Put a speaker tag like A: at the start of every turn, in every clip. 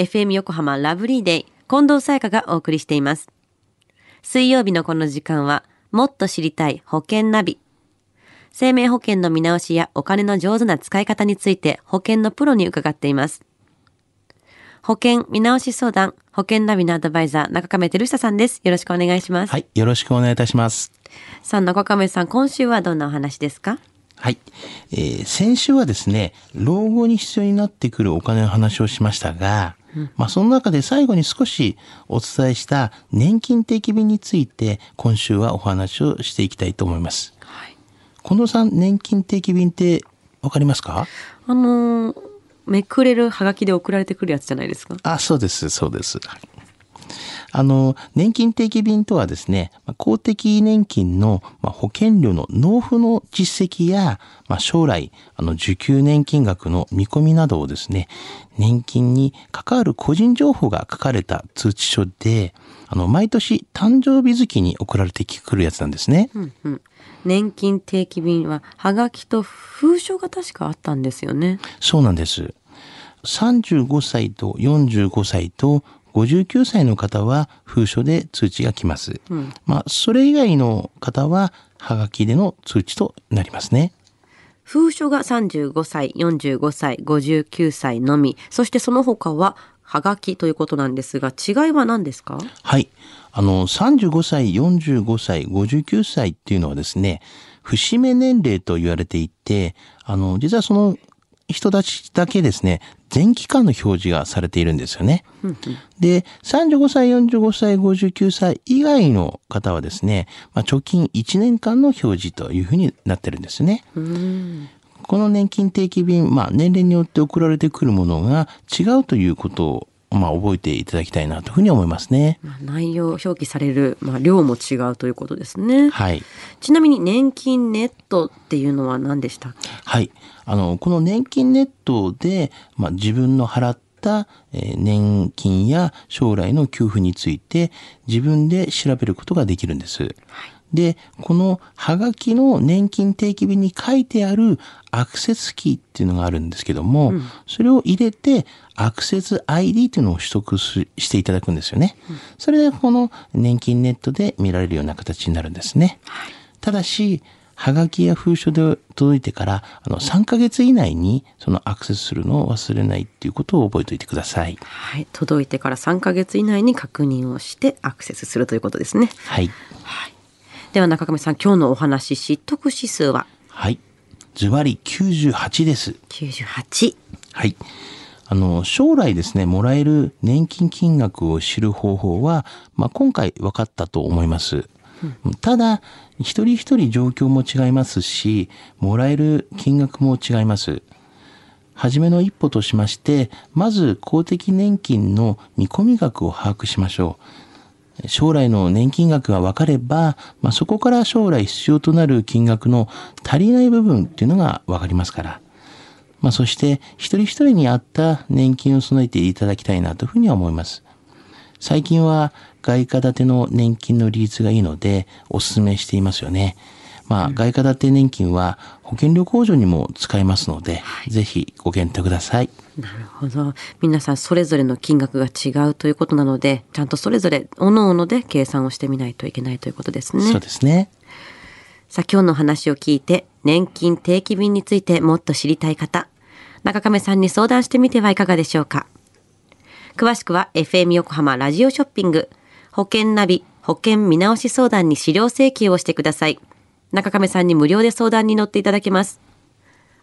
A: FM 横浜ラブリーデイ近藤沙耶香がお送りしています。水曜日のこの時間はもっと知りたい保険ナビ。生命保険の見直しやお金の上手な使い方について保険のプロに伺っています。保険見直し相談、保険ナビのアドバイザー、中亀照久さんです。よろしくお願いします。
B: はい、よろしくお願いいたします。
A: さあ、中亀さん、今週はどんなお話ですか？
B: はい、えー先週はですね、老後に必要になってくるお金の話をしましたが、まあその中で最後に少しお伝えした年金定期便について今週はお話をしていきたいと思います。
A: はい。
B: 近藤さん、年金定期便ってわかりますか？
A: あのーめくれるハガキで送られてくるやつじゃないですか？
B: あ、そうです、そうです。はいあの、年金定期便とはですね、まあ公的年金のまあ保険料の納付の実績や、まあ、将来、あの、受給年金額の見込みなどをですね、年金に関わる個人情報が書かれた通知書で、あの、毎年誕生日月に送られてくるやつなんですね。
A: うんうん。年金定期便は、ハガキと封書が確かあったんですよね。
B: そうなんです。35歳と45歳と59歳の方は封書で通知が来ます。まあ、それ以外の方は、はがきでの通知となりますね。
A: 封書が35歳、45歳、59歳のみ。そしてその他は、ハガキということなんですが、違いは何ですか？
B: はい。あの、35歳、45歳、59歳っていうのはですね、節目年齢と言われていて、あの、実はその人たちだけですね、全期間の表示がされているんですよね。で、35歳、45歳、59歳以外の方はですね、まあ、貯金1年間の表示というふうになってるんですね。この年金定期便、まあ、年齢によって送られてくるものが違うということを、まあ、覚えていただきたいなというふうに思いますね。
A: まあ内容、表記される、まあ、量も違うということですね。
B: はい。
A: ちなみに年金ネットっていうのは何でしたっけ？
B: はい。あの、この年金ネットで、まあ、自分の払った、えー年金や将来の給付について自分で調べることができるんです。で、このハガキの年金定期便に書いてあるアクセスキーっていうのがあるんですけども、それを入れてアクセス ID っていうのを取得ししていただくんですよね。それでこの年金ネットで見られるような形になるんですね。ただし、はがきや封書で届いてから、あの、3ヶ月以内にそのアクセスするのを忘れないっていうことを覚えておいてください。
A: はい。届いてから3ヶ月以内に確認をしてアクセスするということですね。
B: はい。
A: はい。では中上さん、今日のお話、知得指数は？
B: はい。ズバリ98です。
A: 98。
B: はい。あの、将来ですね、もらえる年金金額を知る方法は、まあ、今回分かったと思います。ただ、一人一人状況も違いますし、もらえる金額も違います。はじめの一歩としまして、まず公的年金の見込み額を把握しましょう。将来の年金額が分かれば、まあ、そこから将来必要となる金額の足りない部分っていうのが分かりますから。まあ、そして一人一人に合った年金を備えていただきたいなというふうには思います。最近は外貨建ての年金の利率がいいのでお勧めしていますよね。まあ、外貨建て年金は保険料控除にも使えますので、ぜひご検討ください。
A: なるほど。皆さんそれぞれの金額が違うということなので、ちゃんとそれぞれ各々で計算をしてみないといけないということですね。
B: そうですね。
A: さあ今日の話を聞いて、年金定期便についてもっと知りたい方、中亀さんに相談してみてはいかがでしょうか。詳しくは FM 横浜ラジオショッピング、保険ナビ、保険見直し相談に資料請求をしてください。中亀さんに無料で相談に乗っていただけます。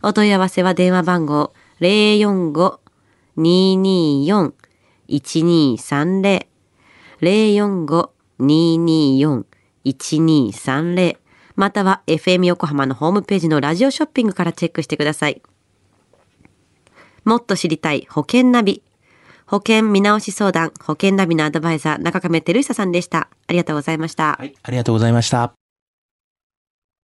A: お問い合わせは電話番号045-224-1230 045-224-1230または FM 横浜のホームページのラジオショッピングからチェックしてください。もっと知りたい保険ナビ。保険見直し相談、保険ナビのアドバイザー、中亀照久さんでした。ありがとうございました。
B: はい。ありがとうございました。